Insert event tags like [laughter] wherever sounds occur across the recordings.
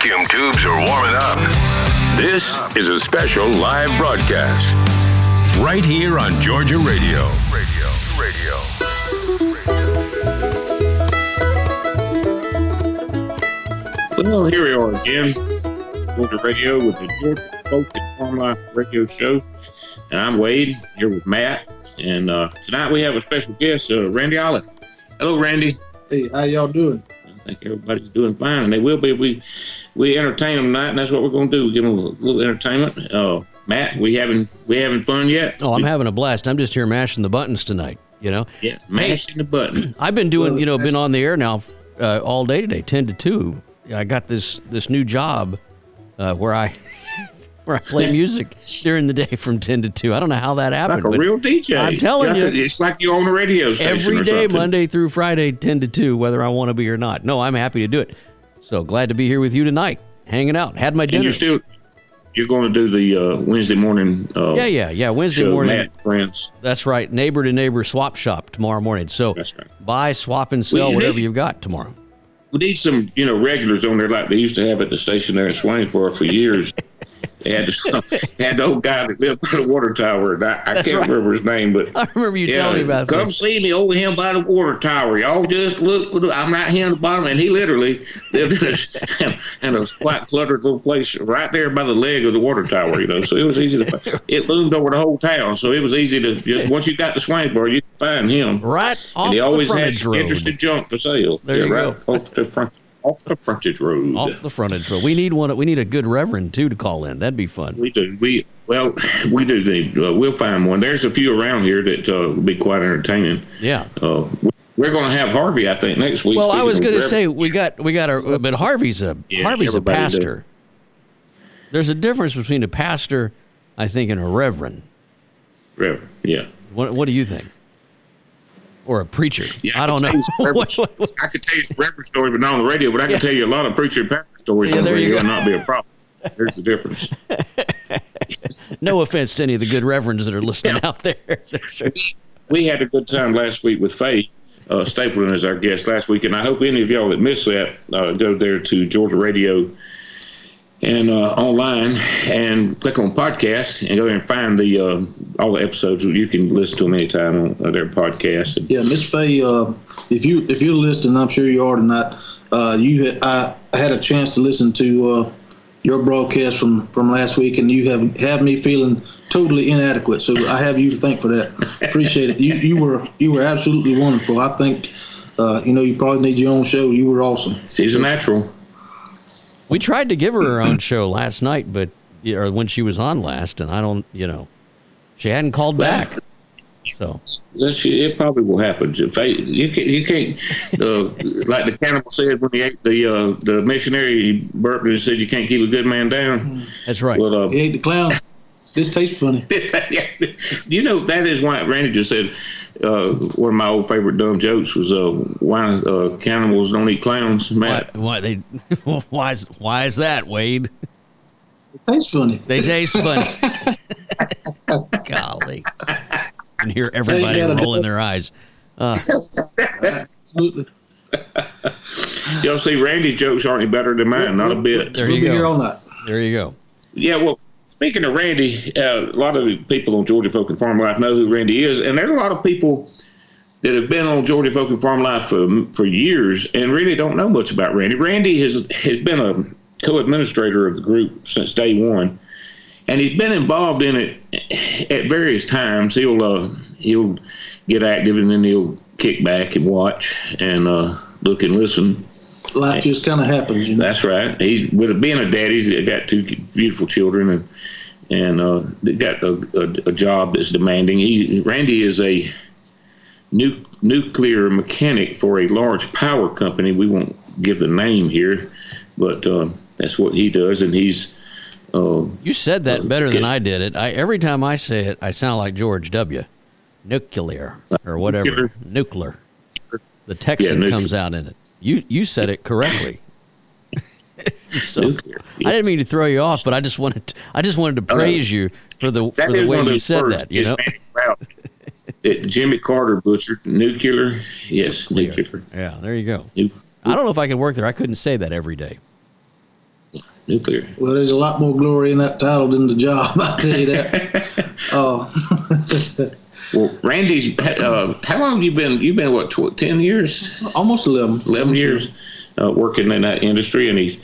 vacuum tubes are warming up. This is a special live broadcast right here on Georgia Radio. Radio, radio. Well, here we are again, Georgia Radio with the Georgia Folk and Farm Life Radio Show. And I'm Wade here with Matt. And uh, tonight we have a special guest, uh, Randy Olive. Hello, Randy. Hey, how y'all doing? I think everybody's doing fine, and they will be. We we entertain them tonight, and that's what we're going to do. We Give them a little entertainment. Uh, Matt, we having we having fun yet? Oh, I'm having a blast. I'm just here mashing the buttons tonight. You know. Yeah, mashing the button. [clears throat] I've been doing. You know, been on the air now uh, all day today, ten to two. I got this this new job uh, where I [laughs] where I play [laughs] music during the day from ten to two. I don't know how that happened. Like a real DJ. I'm telling you, it's like you own a radio station every day, Monday through Friday, ten to two, whether I want to be or not. No, I'm happy to do it. So glad to be here with you tonight, hanging out. Had my dinner. And you're still you're going to do the uh, Wednesday morning. Uh, yeah, yeah, yeah. Wednesday show, morning. Matt, friends. That's right. Neighbor to neighbor swap shop tomorrow morning. So right. buy, swap, and sell Well, you whatever need- you've got tomorrow. We need some, you know, regulars on there like they used to have at the station there in Swainsboro for years. [laughs] They had had the old guy that lived by the water tower. I, I can't right. remember his name, but I remember you telling me about come this. see me over him by the water tower. Y'all just look. I'm right here on the bottom, and he literally lived in a, [laughs] in a quite cluttered little place right there by the leg of the water tower. You know, so it was easy to. It loomed over the whole town, so it was easy to just once you got to Swainsboro, you could find him. Right and he the always had road. interesting junk for sale. There yeah, you right go. off the front, off the frontage road. Off the frontage road. We need one. We need a good reverend too to call in. That'd be fun. We do. We well, [laughs] we do need. Uh, we'll find one. There's a few around here that uh, will be quite entertaining. Yeah. Uh, we're going to have Harvey, I think, next week. Well, I was going to say we got we got a but Harvey's a Yeah, Harvey's a everybody does. pastor. There's a difference between a pastor, I think, and a reverend. Reverend, yeah. What What do you think? Or a preacher? Yeah, I don't could know. tell you some [laughs] What- what- reverend- I could tell you some reverend stories, but not on the radio. But I can tell you a lot of preacher and pastor stories Yeah, on the radio and not be a problem. There's the difference. [laughs] no offense to any of the good reverends that are listening Yeah. out there. [laughs] Sure- we had a good time last week with Faye uh, Stapleton as our guest last week, and I hope any of y'all that missed that uh, go there to Georgia Radio and uh, online and click on podcast and go there and find the uh, all the episodes. You can listen to them anytime on uh, their podcast. Yeah, Miss Faye, uh, if you if you're listening, I'm sure you are tonight. Uh, you I, I had a chance to listen to uh, your broadcast from, from last week, and you have have me feeling totally inadequate. So I have you to thank for that. Appreciate it. You you were you were absolutely wonderful. I think uh, you know you probably need your own show. You were awesome. she's a natural. We tried to give her her own show last night, but or when she was on last, and I don't, you know, she hadn't called back. So Well, It probably will happen. Faye, you can't, you can't uh, [laughs] like the cannibal said when he ate the uh, the missionary. He burped and said, "You can't keep a good man down." that's right. Well, uh, He ate the clown. This tastes funny. [laughs] you know that is why Randy just said uh, one of my old favorite dumb jokes was uh, why uh, cannibals don't eat clowns. Matt, why they? [laughs] Why is why is that, Wade? It tastes funny. They taste funny. [laughs] Golly, I can hear everybody rolling their eyes. Uh, Absolutely. y'all see Randy's jokes aren't any better than mine, not a bit. There we'll you be go. here all night. there you go. Yeah, well, speaking of Randy, uh, a lot of people on Georgia Folk and Farm Life know who Randy is, and there's a lot of people that have been on Georgia Folk and Farm Life for for years and really don't know much about Randy. Randy has has been a co-administrator of the group since day one, and he's been involved in it at various times. He'll uh, he'll get active and then he'll kick back and watch and uh, look and listen. Life just kind of happens, you know. That's right. He's with being a dad. He's got two beautiful children and and uh, they got a, a, a job that's demanding. He Randy is a nu- nuclear mechanic for a large power company. We won't give the name here, but uh, that's what he does, and he's. Uh, You said that better than. I did it. I every time I say it, I sound like George W. Nuclear or whatever. Nuclear. Nuclear. The Texan nuclear. comes out in it. You you said it correctly. [laughs] so, Nuclear, I didn't mean to throw you off, but I just wanted to, I just wanted to praise you for the for the way you those said words that. You know. gets bandied around. that Jimmy Carter butchered nuclear. Yes, nuclear. Yeah, there you go. Nu- I don't know if I could work there. I couldn't say that every day. nuclear. Well, there's a lot more glory in that title than the job. [laughs] I tell you that. uh, [laughs] well, Randy's. Uh, how long have you been? You've been what? Tw- Ten years? Almost eleven. Eleven years uh, working in that industry, and he's.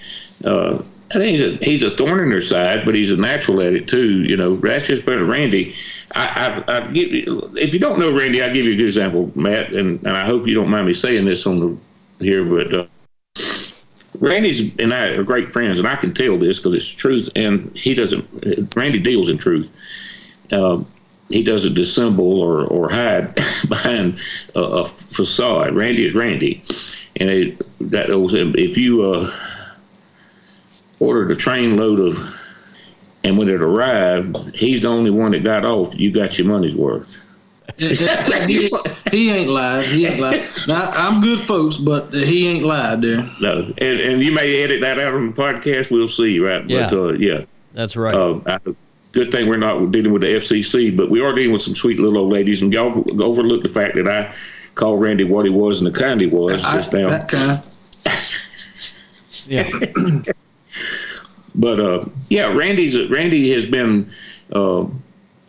Uh, I think he's a he's a thorn in their side, but he's a natural at it too. You know, that's just better. Randy, I, I, I give if you don't know Randy, I'll give you a good example, Matt, and, and I hope you don't mind me saying this on the here, but uh, Randy's and I are great friends, and I can tell this because it's truth. And he doesn't. Randy deals in truth. Um, he doesn't dissemble or, or hide [laughs] behind a, a, facade. Randy is Randy, and it, that if you uh, ordered a train load of, and when it arrived, he's the only one that got off. You got your money's worth he, he, ain't lied. He ain't lied. Now I'm good, folks, but he ain't lied there. No, and, and you may edit that out on the podcast. We'll see, right? Yeah. But uh, yeah, that's right. Uh, I, good thing we're not dealing with the FCC, but we are dealing with some sweet little old ladies, and y'all overlook the fact that I called Randy what he was and the kind he was I, just now. That kind. yeah. [coughs] but uh, yeah, Randy's Randy has been. Uh,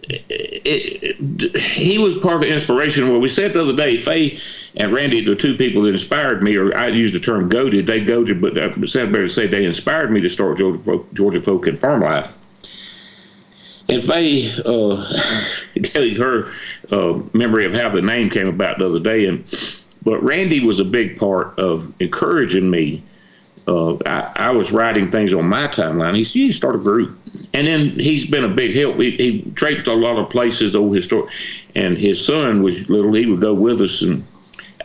it, it, he was part of the inspiration. Well, we said the other day, Faye and Randy, the two people that inspired me, or I use the term goaded, they goaded, but uh, it sounds better to say they inspired me to start Georgia Folk, Georgia Folk and Farm Life. And Faye uh, [laughs] gave her uh, memory of how the name came about the other day. And But Randy was a big part of encouraging me uh, I, I, was writing things on my timeline. He said, "You start a group," and then he's been a big help. He, he traipsed a lot of places, old historic, and his son was little. He would go with us, and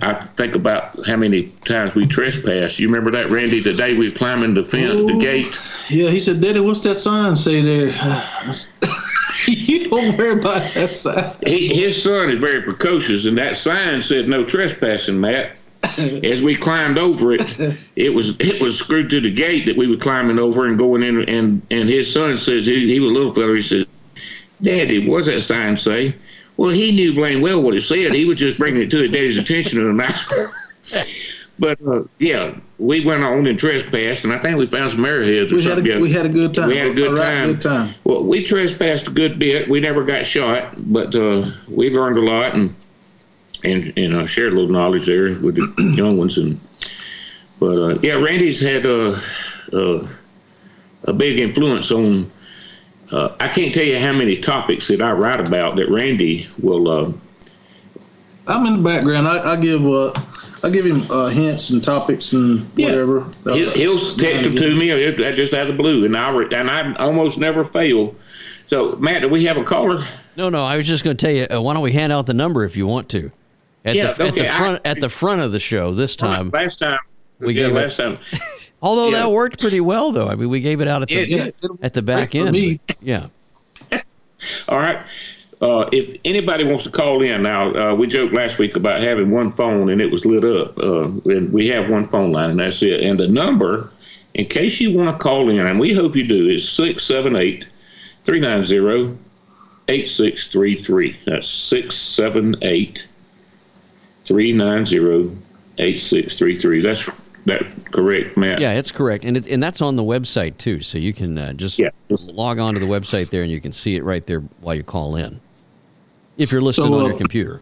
I think about how many times we trespassed. You remember that, Randy? The day we were climbing the fence, Ooh. the gate. Yeah, he said, "Daddy, what's that sign say there?" [laughs] you don't worry about that sign. He, his son is very precocious, and that sign said no trespassing, Matt. as we climbed over it, it was it was screwed to the gate that we were climbing over and going in. And and his son says he, he was a little fella. He says, "Daddy, what's that sign say?" Well, he knew blame well what he said. He was just bringing it to his daddy's attention in a nice. way. but uh, yeah, we went on and trespassed, and I think we found some arrowheads or we something. Had a, we had a good time. We had a good, right, time. good time. Well, we trespassed a good bit. We never got shot, but uh, we learned a lot and and and uh, shared a little knowledge there with the [clears throat] young ones. And but uh, yeah, Randy's had a, a, a big influence on. Uh, I can't tell you how many topics that I write about that Randy will. Uh, I'm in the background. I, I give uh, I give him uh, hints and topics and whatever. Yeah. He'll, he'll text them to me or just out of the blue, and I and I almost never fail. So Matt, do we have a caller? No, no. I was just going to tell you. Uh, why don't we hand out the number if you want to? At, yeah, the, okay. at the front I, at the front of the show this time. Last time we yeah, gave last it, time. Although yeah. that worked pretty well though. I mean, we gave it out at the yeah, at the back end. But, yeah. [laughs] All right. Uh, if anybody wants to call in now, uh, we joked last week about having one phone and it was lit up. Uh, and we have one phone line and that's it. And the number, in case you want to call in, and we hope you do, is 678 390 8633. That's 678 390 8633. That's that correct, Matt? Yeah, it's correct, and it, and that's on the website too. So you can uh, just yeah. log on to the website there, and you can see it right there while you call in. If you're listening so, uh, on your computer.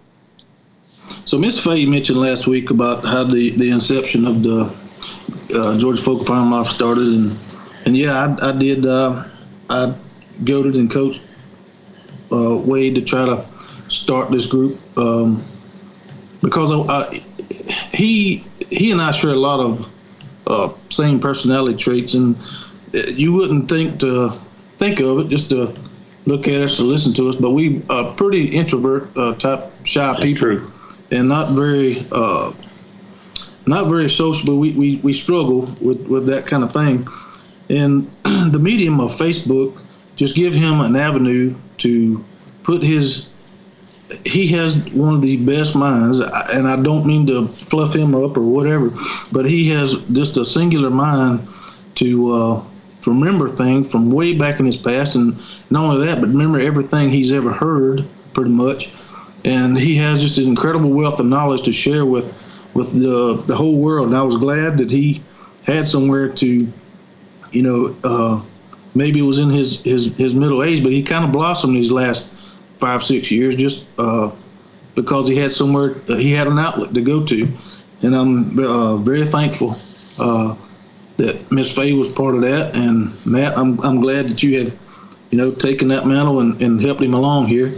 So Miss Faye mentioned last week about how the, the inception of the uh, Georgia Folk Farm Life started, and and yeah, I, I did. Uh, I goaded and coached uh, Wade to try to start this group. Um, because I, he he and I share a lot of uh, same personality traits, and you wouldn't think to think of it just to look at us or listen to us, but we are pretty introvert uh, type shy That's people, true. and not very uh, not very sociable. We, we we struggle with with that kind of thing, and [clears throat] the medium of Facebook just give him an avenue to put his he has one of the best minds, and I don't mean to fluff him up or whatever, but he has just a singular mind to uh, remember things from way back in his past, and not only that, but remember everything he's ever heard, pretty much. And he has just an incredible wealth of knowledge to share with with the the whole world. And I was glad that he had somewhere to you know, uh, maybe it was in his, his, his middle age, but he kind of blossomed these last five, six years just uh, because he had somewhere, uh, he had an outlet to go to. And I'm uh, very thankful uh, that Miss Faye was part of that. And Matt, I'm, I'm glad that you had you know, taken that mantle and, and helped him along here.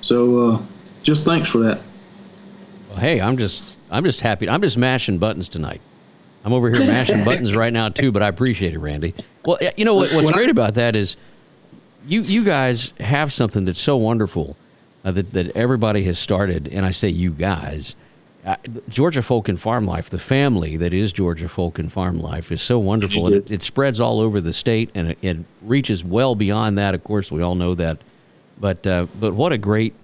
So uh, just thanks for that. Well, hey, I'm just I'm just happy. I'm just mashing buttons tonight. I'm over here mashing [laughs] buttons right now too, but I appreciate it, Randy. Well, you know what, what's great about that is you you guys have something that's so wonderful uh, that that everybody has started, and I say you guys. Uh, Georgia Folk and Farm Life, the family that is Georgia Folk and Farm Life, is so wonderful, and it, it spreads all over the state, and it, it, reaches well beyond that. Of course, we all know that, but uh, but what a great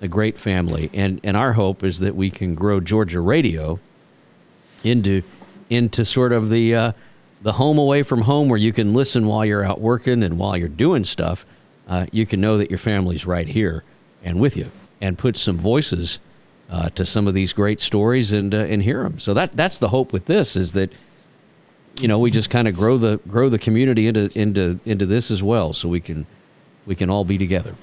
a great family, and and our hope is that we can grow Georgia radio into into sort of the uh, the home away from home where you can listen while you're out working and while you're doing stuff. Uh, you can know that your family's right here and with you, and put some voices uh, to some of these great stories and uh, and hear them. So that that's the hope with this is that you know we just kind of grow the grow the community into into into this as well, so we can we can all be together.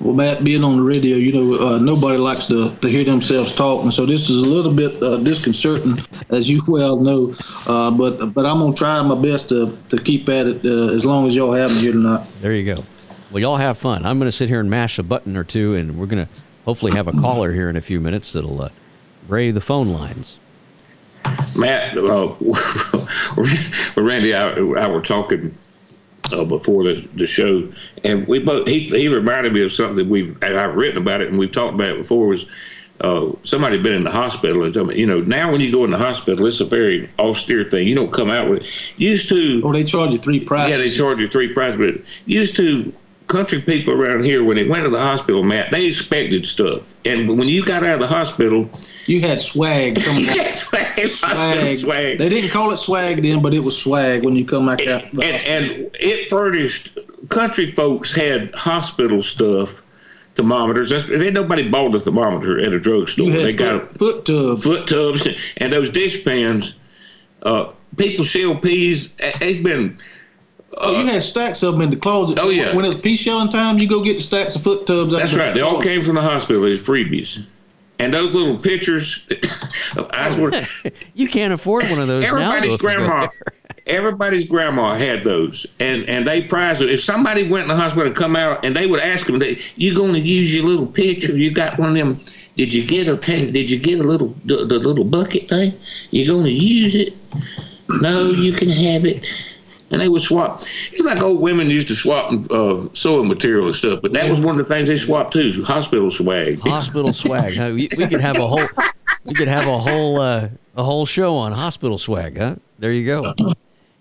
Well, Matt, being on the radio, you know, uh, nobody likes to, to hear themselves talk, and so this is a little bit uh, disconcerting, as you well know. Uh, but but I'm gonna try my best to, to keep at it uh, as long as y'all have me here tonight. There you go. Well, y'all have fun. I'm gonna sit here and mash a button or two, and we're gonna hopefully have a caller here in a few minutes that'll uh, brave the phone lines. Matt, uh, [laughs] Randy, I, I were talking uh, before the, the show, and we both he he reminded me of something we've I've written about it and we've talked about it before was. Uh, somebody been in the hospital and told me, you know, now when you go in the hospital, it's a very austere thing. You don't come out with it. Used to. Oh, they charge you three prices. Yeah, they charge you three prices, but used to country people around here when they went to the hospital, Matt, they expected stuff. And when you got out of the hospital, you had swag. [laughs] had swag, swag. swag. They didn't call it swag then, but it was swag when you come back out. And, and it furnished country folks had hospital stuff. Thermometers. That's, ain't nobody bought a thermometer at a drugstore. They got foot tubs, foot tubs, and those dishpans. Uh, people shell peas. They've been Oh, you uh, had stacks of them in the closet. Oh yeah. When it was pea shelling time, you go get the stacks of foot tubs. That's right. They all came from the hospital as freebies. And those little pictures, [coughs] I swear, [laughs] you can't afford one of those. Everybody's now, grandma, everybody's grandma had those, and and they prized it. If somebody went in the hospital and come out, and they would ask them, they, "You going to use your little picture? You got one of them? Did you get a Did you get a little the, the little bucket thing? You going to use it? No, you can have it." And they would swap. It's like old women used to swap uh, sewing material and stuff, but that was one of the things they swapped too: hospital swag. Hospital swag. we, we could have a whole, we could have a whole, uh, a whole show on hospital swag. Huh? There you go.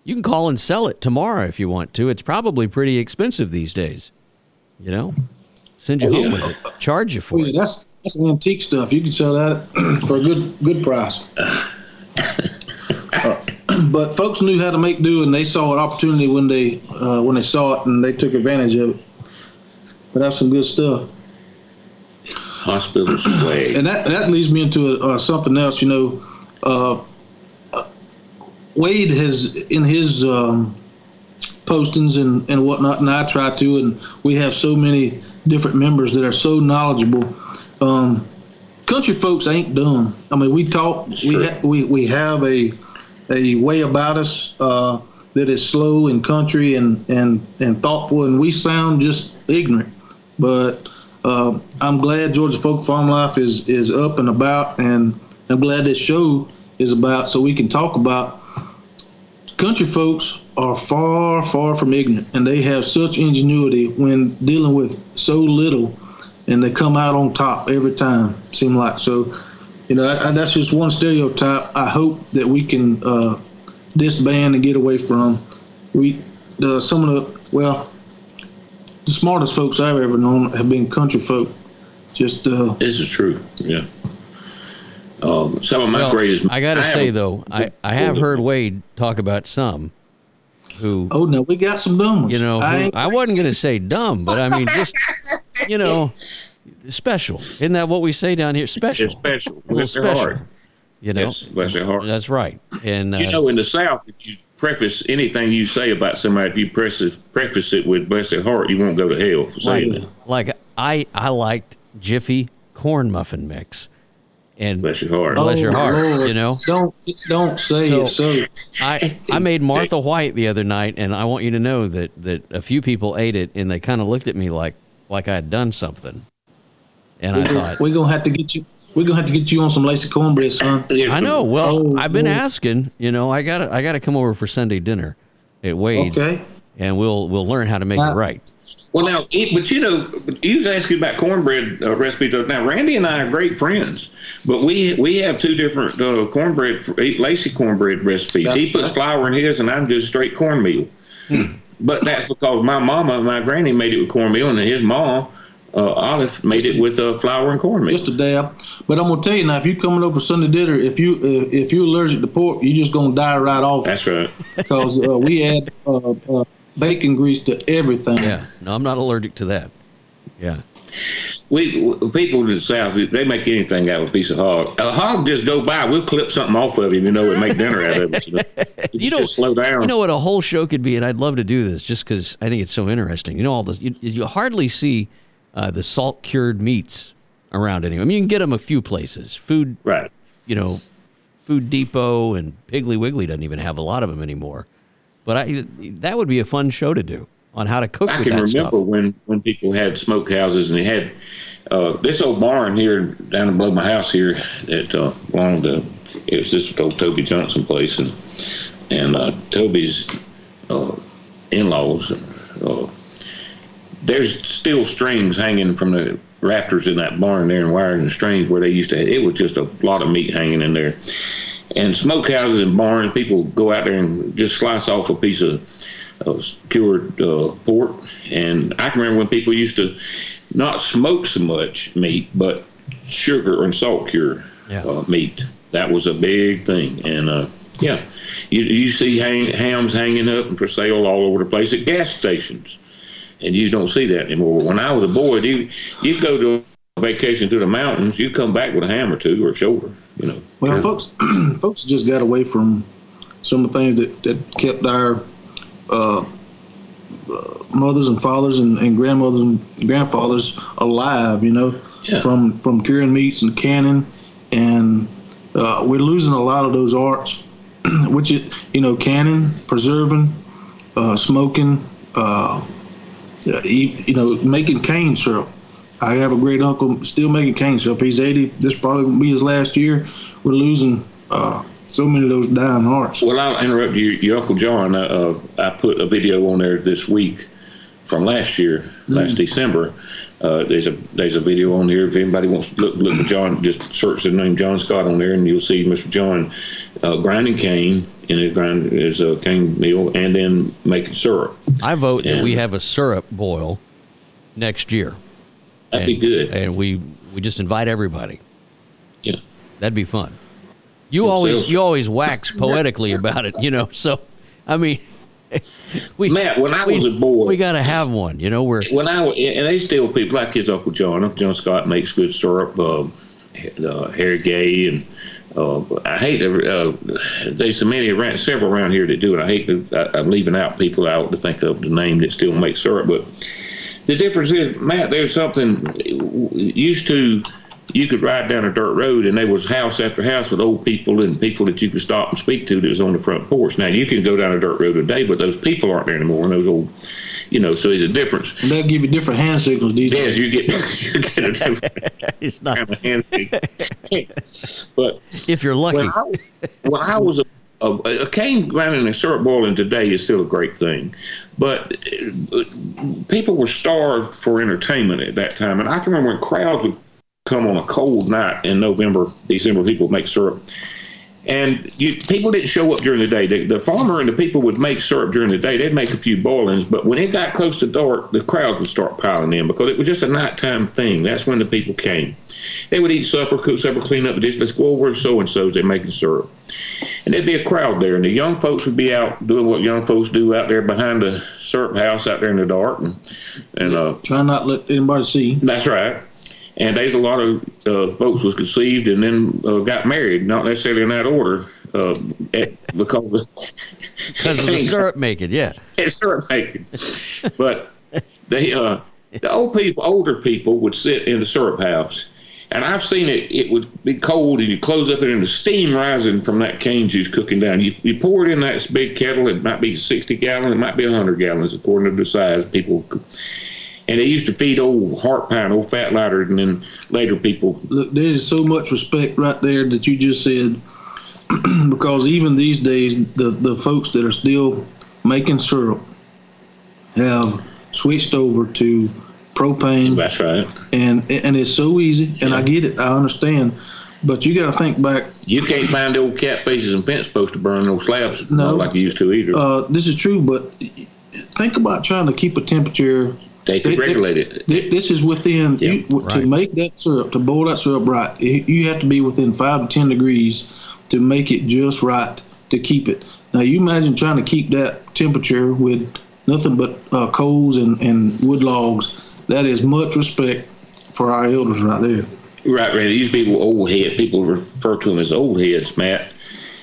You can call and sell it tomorrow if you want to. It's probably pretty expensive these days. You know, send you oh, home yeah. with it, charge you for oh, yeah, it. That's that's antique stuff. You can sell that [clears throat] for a good good price. Uh, [laughs] [clears throat] but folks knew how to make do, and they saw an opportunity when they uh, when they saw it, and they took advantage of it. But that's some good stuff. Hospital swag. [clears throat] And that that leads me into uh, something else. You know, uh, Wade has in his um, postings and and whatnot, and I try to, and we have so many different members that are so knowledgeable. Um, country folks ain't dumb. I mean, we talk. We ha- we we have a a way about us uh, that is slow and country and, and, and thoughtful, and we sound just ignorant. But uh, I'm glad Georgia Folk Farm Life is, is up and about, and I'm glad this show is about so we can talk about country folks are far, far from ignorant, and they have such ingenuity when dealing with so little, and they come out on top every time. Seem like so you know, I, I, that's just one stereotype. I hope that we can uh, disband and get away from. We, uh, some of the well, the smartest folks I've ever known have been country folk. Just uh, this is true. Yeah. Um, some of my well, greatest. I got to say though, I, I have heard Wade talk about some who. Oh no, we got some dumb ones. You know, I, I wasn't going to say dumb, but I mean just you know special. Isn't that what we say down here? Special. It's special. A little special. Heart. You know, yes, bless their heart. That's right. And you uh, know, in the South, if you preface anything you say about somebody. If you preface preface it with "bless their heart," you won't go to hell for saying like, it. like I I liked Jiffy corn muffin mix, and Bless your heart. Bless your Oh, heart, Lord. you know? Don't don't say So- it. So I I made [laughs] Martha White the other night, and I want you to know that that a few people ate it, and they kind of looked at me like like I had done something, and I we're gonna, thought. we're gonna have to get you. We're gonna have to get you on some lacy cornbread, son. I know. Well, Oh, I've been Lord. asking. You know, I got to I got to come over for Sunday dinner at Wade's, Okay. and we'll we'll learn how to make it Uh, right. Well, now, but you know, you was asking about cornbread uh, recipes. Now, Randy and I are great friends, but we we have two different uh, cornbread, lacy cornbread recipes. He puts flour in his, and I'm just straight cornmeal. But that's because my mama, my granny, made it with cornmeal, and his mom, uh, Olive, made it with uh, flour and cornmeal. Just a dab. But I'm gonna tell you now, if you coming over Sunday dinner, if you uh, if you're allergic to pork, you're just gonna die right off That's right. [laughs] because uh, we add uh, uh, bacon grease to everything. Yeah. No, I'm not allergic to that. Yeah. We w- people in the South, they make anything out of a piece of hog. A hog just go by, we'll clip something off of him, you know, and make dinner out of it. You, know? [laughs] You know- just slow down. You know what a whole show could be, and I'd love to do this just because I think it's so interesting. You know, all this you, you hardly see uh, the salt cured meats around anyway. I mean, you can get them a few places. Food, right. you know, Food Depot and Piggly Wiggly doesn't even have a lot of them anymore. But I, that would be a fun show to do on how to cook I can remember stuff. when when people had smokehouses and they had uh, this old barn here down below my house here that uh, belonged to it was this old Toby Johnson place and and uh, Toby's uh, in-laws. There's still strings hanging from the rafters in that barn there and wires and strings where they used to. It was just a lot of meat hanging in there. And smokehouses and barns, people go out there and just slice off a piece of uh, cured uh, pork. And I can remember when people used to not smoke so much meat, but sugar and salt cure Yeah. uh, meat. That was a big thing. And uh, yeah, you, you see hang, hams hanging up and for sale all over the place at gas stations. And you don't see that anymore. When I was a boy, you you go to a vacation through the mountains, you come back with a ham or two or a shoulder, you know. Well, folks, [clears throat] folks just got away from some of the things that, that kept our uh, uh, mothers and fathers and, and grandmothers and grandfathers alive. You know, Yeah. from from curing meats and canning, and uh, we're losing a lot of those arts, [clears throat] which is you know canning, preserving, uh, smoking, uh, you, you know, making cane syrup. I have a great uncle still making cane syrup. He's 80. This probably won't be his last year. We're losing uh, so many of those dying arts. Well, I'll interrupt you. Your Uncle John, uh, uh, I put a video on there this week from last year, last December. Uh, there's a there's a video on here. If anybody wants to look, look at John, just search the name John Scott on there, and you'll see Mr. John uh, grinding cane in his grind his uh, cane mill, and then making syrup. I vote that we have a syrup boil next year. That'd be good. And we we just invite everybody. Yeah. That'd be fun. You It always sells- you always wax poetically about it, you know. So, I mean, [laughs] we Matt, when I we, was a boy, we got to have one. You know, we're when I and they still people like his Uncle John. Uncle John Scott makes good syrup. Uh, uh, Harry Gay and uh, I hate uh, there's so many around, several around here that do it. I hate to, I, I'm leaving out people out to think of the name that still make syrup, but the difference is, Matt, there's something used to. You could ride down a dirt road, and there was house after house with old people and people that you could stop and speak to that was on the front porch. Now you can go down a dirt road today, but those people aren't there anymore. And those old, you know, so there's a difference. And they'll give you different hand signals these Yes, days. you get [laughs] you get a different [laughs] it's not kind of handshake. [laughs] but if you're lucky. when I, when I was a, a, a cane grinding and syrup boiling today is still a great thing, but uh, people were starved for entertainment at that time, and I can remember when crowds would come on a cold night in November, December. People make syrup. And you, people didn't show up during the day. The, the farmer and the people would make syrup during the day. They'd make a few boilings, but when it got close to dark, the crowd would start piling in because it was just a nighttime thing. That's when the people came. They would eat supper, cook supper, clean up the dish. Let's go over to so and so's. They're making syrup, and there'd be a crowd there, and the young folks would be out doing what young folks do out there behind the syrup house out there in the dark, and and uh, Try not to let anybody see. that's right. And there's a lot of uh, folks was conceived and then uh, got married, not necessarily in that order. uh, at, because [laughs] because of the syrup making. Yeah, [laughs] it's syrup making. But they, uh, the old people, older people would sit in the syrup house, and I've seen it. It would be cold, and you close up, and the steam rising from that cane juice cooking down. You, you pour it in that big kettle. It might be sixty gallons. It might be hundred gallons, according to the size. People. And they used to feed old heart pine, old fat lighter, and then later people. Look, there's so much respect right there that you just said, [clears throat] because even these days, the the folks that are still making syrup have switched over to propane. That's right. And and it's so easy, and I get it, I understand, but you got to think back. You can't find the old cat faces and fence posts to burn those slabs No. like you used to either. Uh, this is true, but think about trying to keep a temperature. They could they- they- regulate it. Thi- This is within Yeah, you, to make that syrup to boil that syrup right. You have to be within five to ten degrees to make it just right to keep it. Now you imagine trying to keep that temperature with nothing but uh, coals and, and wood logs. That is much respect for our elders right there. Right, right. These people, old head, people refer to them as old heads, Matt.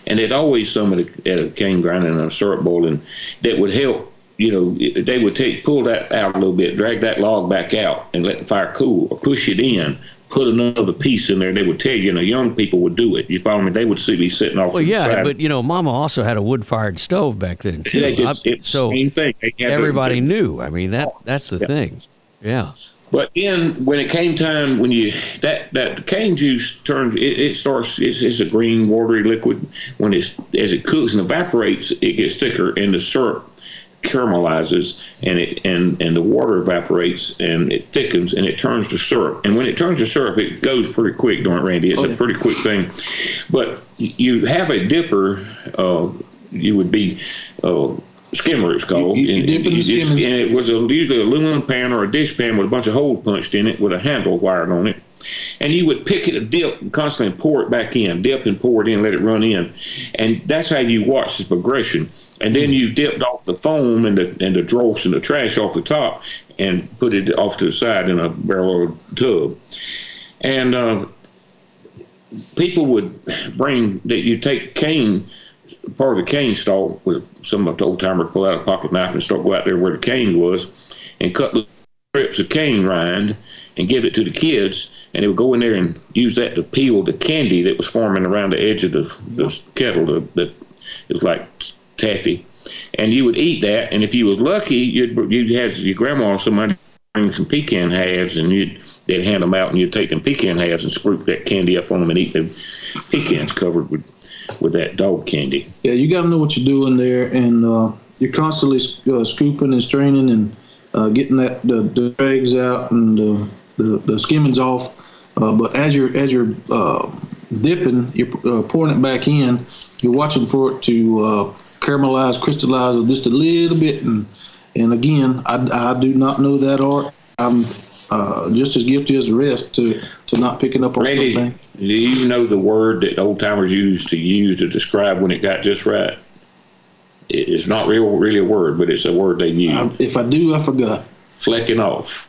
And it always somebody at a cane grinding and a syrup boiling that would help. You know, they would take pull that out a little bit, drag that log back out, and let the fire cool, or push it in, put another piece in there. They would tell you, and the young people would do it. You follow me? They would see me sitting off well, yeah, but you know, Mama also had a wood-fired stove back then too. they did, I- it's so same thing. Everybody knew. I mean, that that's the thing. Yeah. But then, when it came time, when you that that cane juice turns, it, it starts. It's, it's a green, watery liquid. When it's as it cooks and evaporates, it gets thicker, and the syrup caramelizes, and it and and the water evaporates, and it thickens, and it turns to syrup. And when it turns to syrup, it goes pretty quick, don't it, Randy? It's a pretty quick thing. But you have a dipper. Uh, you would be. Uh, skimmer it's called You- you and, dip it in you just- and it was a, usually a aluminum pan or a dish pan with a bunch of holes punched in it with a handle wired on it. And you would pick it, dip, and constantly pour it back in, dip and pour it in, let it run in. And that's how you watch the progression. And then you dipped off the foam and the, and the dross and the trash off the top and put it off to the side in a barrel tub. And uh, people would bring that you take cane part of the cane stalk with some of the old timer pull out a pocket knife and start go out there where the cane was and cut the strips of cane rind and give it to the kids and they would go in there and use that to peel the candy that was forming around the edge of the, the kettle the, the, it was like taffy and you would eat that and if you was lucky you'd you'd have your grandma or somebody bring some pecan halves and you'd they'd hand them out and you'd take them pecan halves and scoop that candy up on them and eat the pecans covered with with that dog candy. Yeah, you got to know what you're doing there, and uh, you're constantly uh, scooping and straining and uh, getting that the, the dregs out and uh, the the skimmings off. Uh, but as you're as you're uh, dipping, you're uh, pouring it back in. You're watching for it to uh, caramelize, crystallize just a little bit, and and again, I, I do not know that art. I'm uh, just as guilty as the rest to to not picking up on Randy, something. do you know the word that old timers used to use to describe when it got just right? It's not real, really a word, but it's a word they use. I, if I do, I forgot. flecking off.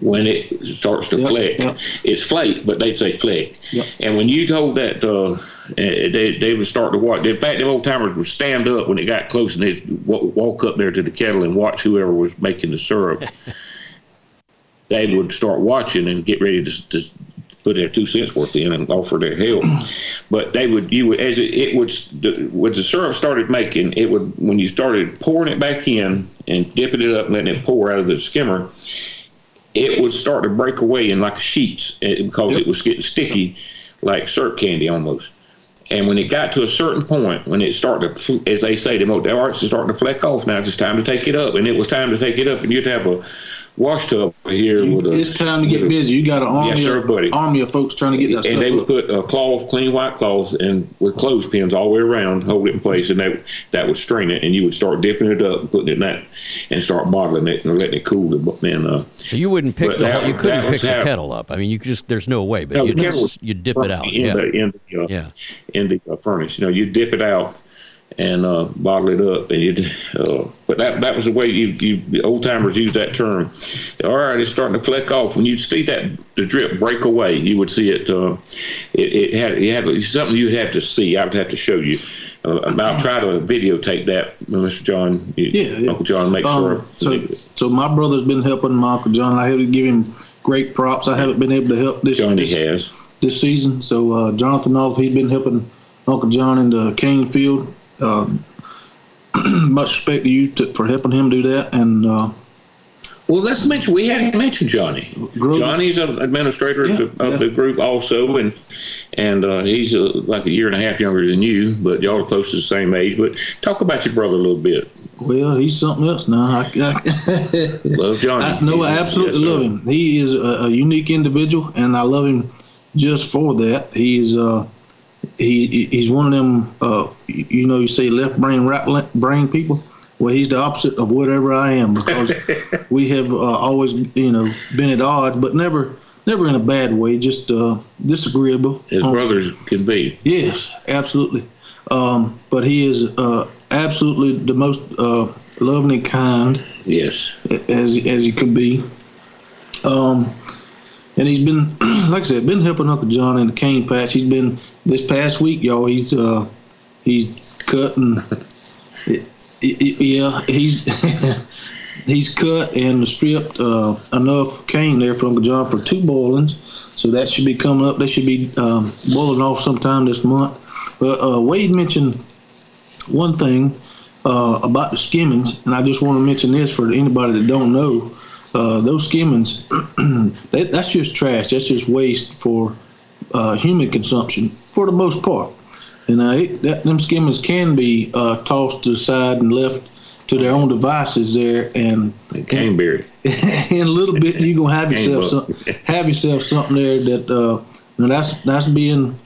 When it starts to Yep, fleck, yep. it's flake, but they'd say flick. Yep. And when you told that, uh, eh, they they would start to watch. In fact, the old timers would stand up when it got close, and they'd walk up there to the kettle and watch whoever was making the syrup. [laughs] they would start watching and get ready to, to put their two cents worth in and offer their help. [clears throat] but they would you would as it, it would the, when the syrup started making it would when you started pouring it back in and dipping it up and letting it pour out of the skimmer it would start to break away in like sheets eh, because it was getting sticky like syrup candy almost and when it got to a certain point, when it started to, as they say, the mo- the arts is starting to fleck off now, it's time to take it up. And it was time to take it up, and you'd have a wash tub here with a. It's time to with get a- busy. You got an army, Yes, sir, buddy. army of folks trying to get that and stuff. they would up. put a cloth, clean white cloth, and with clothespins all the way around, hold it in place, and that that would strain it, and you would start dipping it up and putting it in that, and start bottling it and letting it cool. And uh, So you wouldn't pick the that you couldn't pick the how- kettle up. I mean, you just there's no way, but No, you the kettle was you dip it out. in Yeah. the in the uh, Yeah. in the uh, furnace. You know, you dip it out, and uh, bottle it up. And you, uh, but that that was the way you, you old timers used that term. All right, it's starting to fleck off. When you see that the drip break away, you would see it. Uh, it, it had it had something you'd have to see. I would have to show you. Uh, about try to videotape that, Mr. John. Yeah, yeah. Uncle John, make Um, sure. so, so my brother's been helping my Uncle John. I have to give him great props. I haven't been able to help this Johnny this, has. this season. So uh, Jonathan Off, he's been helping Uncle John in the cane field. Uh, [clears throat] much respect to you to, for helping him do that. And uh, Well, let's mention we hadn't mentioned Johnny. Grover. Johnny's an administrator Yeah, of, the, of yeah. the group also, and and uh, he's uh, like a year and a half younger than you, but y'all are close to the same age. But talk about your brother a little bit. well, he's something else now. I, I, [laughs] Love Johnny. I, no, I He's- absolutely yes, love him. He is a, a unique individual, and I love him just for that. He's uh, he he- he's one of them. Uh, you know, you say left brain, right brain people. Well, he's the opposite of whatever I am because [laughs] we have uh, always, you know, been at odds, but never, never in a bad way. Just uh, disagreeable. As on- brothers can be. Yes, absolutely. Um, but he is uh, absolutely the most uh, loving and kind Yes. as as he could be. Um, and he's been, [clears throat] like I said, been helping Uncle John in the cane patch. He's been this past week, y'all. He's uh, he's cutting. [laughs] It, it, yeah, he's [laughs] he's cut and stripped uh, enough cane there for Uncle John for two boilings. So that should be coming up. They should be um, boiling off sometime this month. But uh, Wade mentioned one thing uh, about the skimmings, and I just want to mention this for anybody that don't know. Uh, those skimmings, [clears throat] that, that's just trash. That's just waste for uh, human consumption for the most part. And uh, it, that, them skimmings can be uh, tossed to the side and left to their own devices there, and And Caneberry. [laughs] in a little bit you're gonna have [laughs] yourself some, have yourself something there that uh, now that's that's being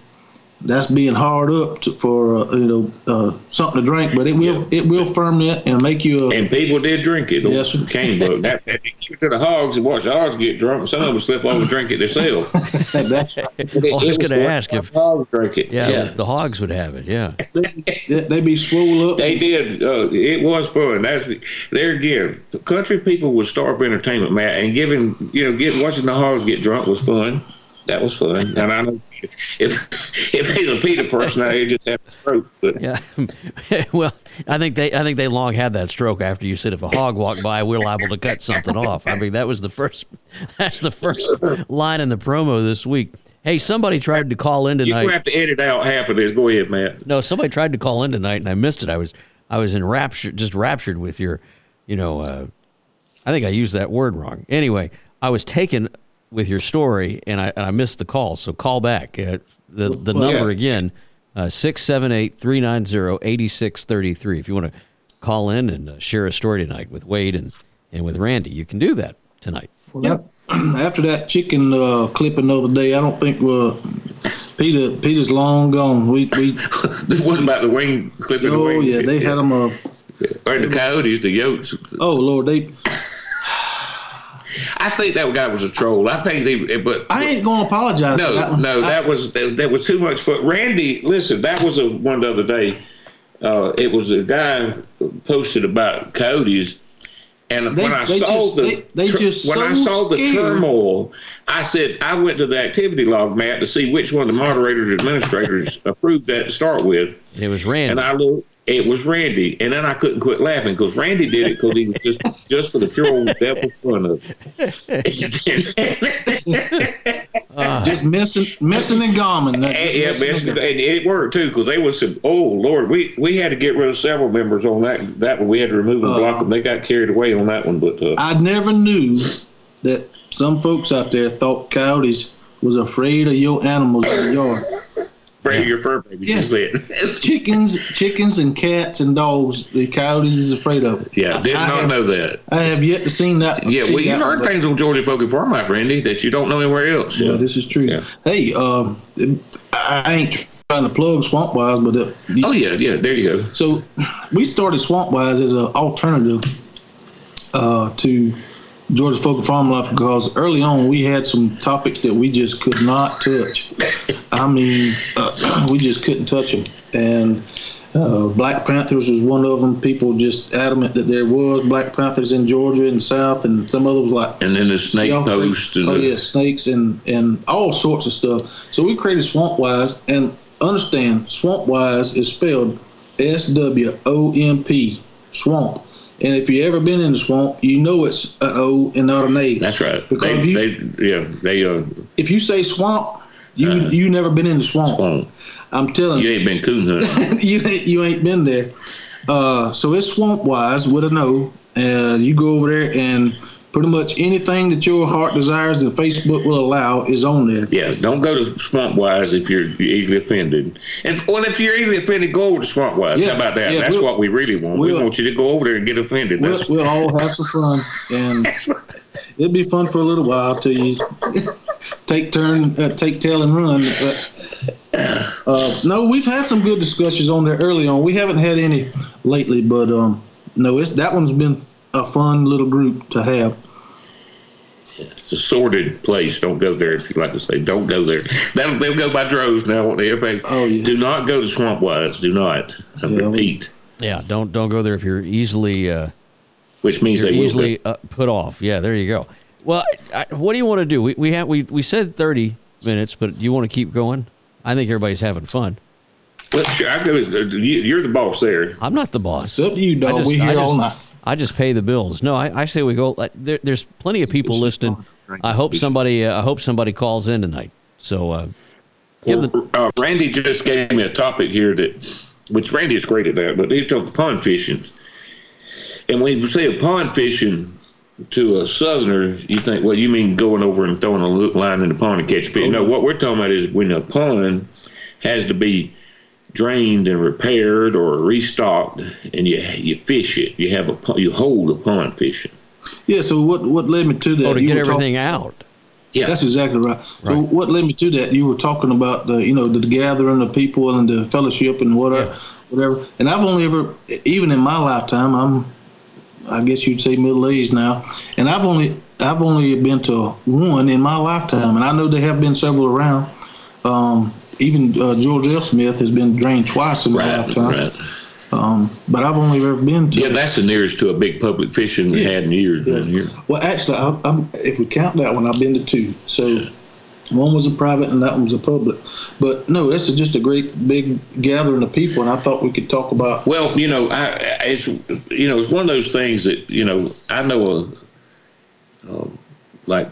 that's being hard up to, for uh, you know uh, something to drink, but it will Yeah. it will ferment and make you a And people did drink it. Yes, sir. Cane book. That, that, they give it to the hogs and watch the hogs get drunk. Some of them slip over and drink it themselves. [laughs] that's [laughs] Well, I was going to ask if, hogs drink it. yeah, if the hogs would have it. Yeah. they, they be swole up. They did. Uh, it was fun. That's there again. Country people would starve for entertainment, Matt, and giving you know, get watching the hogs get drunk was fun. That was fun. And I know if if he's a PETA person, I just have a stroke. But Yeah. [laughs] well, I think they I think they long had that stroke after you said if a hog walked by, we're liable to cut something off. I mean, that was the first [laughs] that's the first line in the promo this week. Hey, somebody tried to call in tonight. gonna have to edit out half of this. Go ahead, Matt. No, somebody tried to call in tonight and I missed it. I was I was in rapture, just raptured with your, you know, uh, I think I used that word wrong. Anyway, I was taken with your story and I and I missed the call. So call back. Uh, the the Well, number yeah. again, uh, six seven eight three nine zero eighty six thirty three. If you want to call in and uh, share a story tonight with Wade and and with Randy, you can do that tonight. Well, that- [clears throat] after that chicken uh, clipping the other day, I don't think uh, Peter Peter's long gone. We we [laughs] This wasn't about the wing clipping. the oh wings. yeah, they had them. Uh, Or the coyotes, the yotes. oh Lord, they. I think that guy was a troll. I think they, but I ain't gonna apologize. for No, that one. no, I- that was that, that was too much fun. Randy, listen, that was a one the other day. Uh, it was a guy posted about coyotes, and They- when I they saw just- the they- they just when I so saw the scared. turmoil, I said I went to the activity log Matt to see which one of the moderators administrators [laughs] approved that to start with, It was Randy. and I looked. It was Randy, and then I couldn't quit laughing because Randy did it because he was just just for the pure old devil fun of it. [laughs] just missing, missing and goming. [laughs] That- And, yeah, missing and and it worked too because they was some. Oh Lord, we we had to get rid of several members on that. That one we had to remove and block them. They got carried away on that one, but uh, I never knew that some folks out there thought coyotes was afraid of your animals in the yard. [laughs] afraid of your fur baby. She Yes. said. Chickens, chickens, and cats and dogs. The coyotes is afraid of. It. Yeah, did I, not have, know that. I have yet to seen that. Yeah, well, you learn things on Georgia Folk and Farm Life, Randy, that you don't know anywhere else. Yeah. Yeah, this is true. Yeah. Hey, um, I I ain't trying to plug Swamp Wise, but uh, oh yeah, yeah. There you go. So we started Swamp Wise as an alternative uh, to Georgia Folk and Farm Life because early on we had some topics that we just could not touch. I mean, uh, [clears throat] we just couldn't touch them. And Uh, Black Panthers was one of them. People just adamant that there was Black Panthers in Georgia and South, and some others like And then the snake post oh yeah, snakes and and all sorts of stuff. So we created Swampwise, and understand Swampwise is spelled S W O M P, swamp. And if you ever been in the swamp, you know it's an O and not an A. that's right. Because They, you- they, yeah, they uh, If you say swamp, you Uh-huh. you never been in the swamp. swamp. I'm telling You you, ain't been coon hunting. [laughs] you ain't you ain't been there. Uh, so it's swamp wise with an O, and you go over there and pretty much anything that your heart desires and Facebook will allow is on there. Yeah, don't go to Swampwise if you're easily offended. And well, if you're easily offended, go over to Swampwise. Yeah, How about that? yeah, That's we'll- what we really want. we we'll- want you to go over there and get offended. We'll, we'll all have some fun, and [laughs] it'll be fun for a little while till you take turn, uh, take tail and run. Uh, no, we've had some good discussions on there early on. We haven't had any lately, but um, no, it's that one's been a fun little group to have. It's a sordid place. Don't go there if you like to say. Don't go there. That'll they'll go by droves now. won't they? Everybody, Oh, yeah. do not go to swamp Swampwise. Do not. I Yeah, repeat. Yeah, don't don't go there if you're easily uh, Which means you're they will easily uh, put off. Yeah, there you go. Well, I, what do you want to do? We we have we we said thirty minutes, but do you want to keep going? I think everybody's having fun. Well, sure. I go. uh, you- You're the boss there. I'm not the boss. It's up to you, dog. just- we here just- all night. I just pay the bills. No, I, I say we go. Like, there, there's plenty of people listening. I hope somebody. Uh, I hope somebody calls in tonight. So uh, give the. uh, Randy just gave me a topic here that, which Randy is great at that, but he talked pond fishing. And when you say a pond fishing to a southerner, you think, well, you mean going over and throwing a line in the pond and catch fish. No, what we're talking about is when a pond has to be drained and repaired or restocked, and you you fish it. You have a you hold a pond fishing. Yeah. So what what led me to that? Oh, to you get were talking- everything out. Yeah, That's exactly right. So what led me to that? You were talking about the, you know, the gathering of people and the fellowship and whatever, Yeah. whatever. And I've only ever, even in my lifetime, I'm, I guess you'd say middle aged now, and I've only, I've only been to one in my lifetime, and I know there have been several around. Um, even uh, George L. Smith has been drained twice in my right, lifetime. right. Um, but I've only ever been to. Yeah, that's the nearest to a big public fishing we Yeah. had in years down here. Well, actually, I, I'm, if we count that one, I've been to two. So one was a private and that one was a public. But no, this is just a great big gathering of people, and I thought we could talk about. Well, you know, I, it's you know, it's one of those things that you know, I know a, uh, like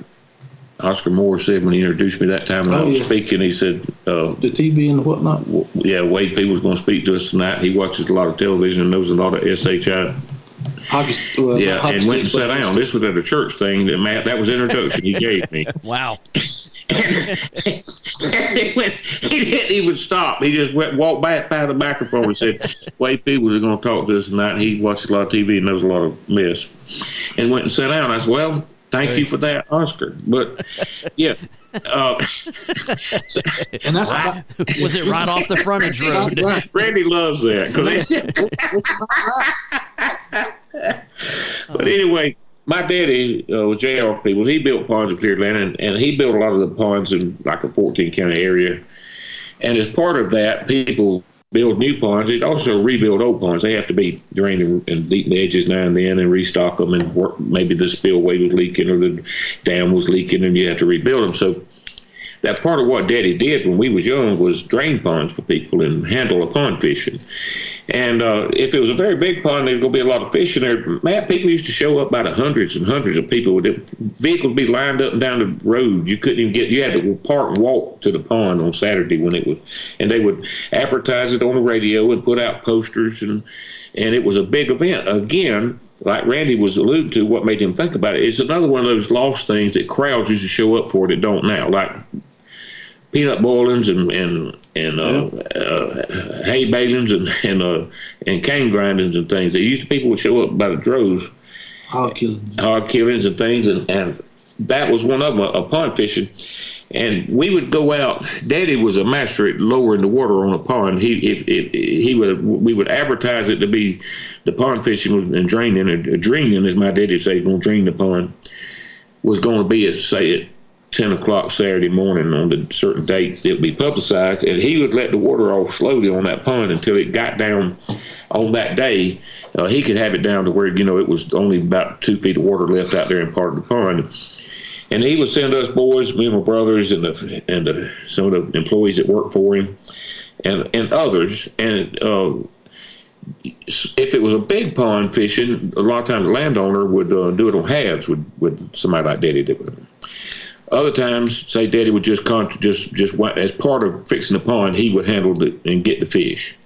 Oscar Moore said when he introduced me that time when I Oh, was yeah. speaking, he said, uh, The TV and whatnot. w- "Yeah, Wade P was going to speak to us tonight. He watches a lot of television and knows a lot of SHI. Hockey, well, Yeah, hockey and went and sat down. This was at a church thing that Matt. That was introduction he gave me. [laughs] Wow. [laughs] he, went, he didn't even stop. He just went walked back by the microphone and said, "Wade P was going to talk to us tonight. He watches a lot of TV and knows a lot of mess." And went and sat down. I said, "Well, thank you for that, Oscar." But yeah, uh, [laughs] And that's about, [laughs] Was it right off the frontage road? right. Randy loves that. 'cause he- but anyway, my daddy uh, was J.R. Peebles. He built ponds in Clear Land, and, and he built a lot of the ponds in like a 14 county area. And as part of that, people build new ponds. It also rebuild old ponds. They have to be drained and, deepen the edges now and then, and restock them. And work, maybe the spillway was leaking or the dam was leaking, and you have to rebuild them. So that part of what Daddy did when we was young was drain ponds for people and handle the pond fishing. And uh, if it was a very big pond, there's going to be a lot of fish in there. Matt, people used to show up by the hundreds and hundreds of people. Vehicles be lined up and down the road. You couldn't even get. You had to park and walk to the pond on Saturday when it was, and they would advertise it on the radio and put out posters and and it was a big event. Again, like Randy was alluding to, what made him think about it is another one of those lost things that crowds used to show up for that don't now, like peanut boilings and and and uh, uh, hay balings and and uh, and cane grindings and things. They used to people would show up by the droves, hog killing. hog killings and things, and and that was one of them, a pond fishing. And we would go out. Daddy was a master at lowering the water on a pond. He if, if he would we would advertise it to be the pond fishing was- and draining and draining, as my daddy would say, going to drain the pond was going to be at say at 10 o'clock Saturday morning on the certain date, it would be publicized, and he would let the water off slowly on that pond until it got down on that day. Uh, he could have it down to where, you know, it was only about two feet of water left out there in part of the pond. And he would send us boys, me and my brothers, and the and the, some of the employees that work for him, and and others. And uh, if it was a big pond fishing, a lot of times the landowner would uh, do it on halves with, with somebody like Daddy did with him. Other times, say Daddy would just just just as part of fixing the pond, he would handle it and get the fish.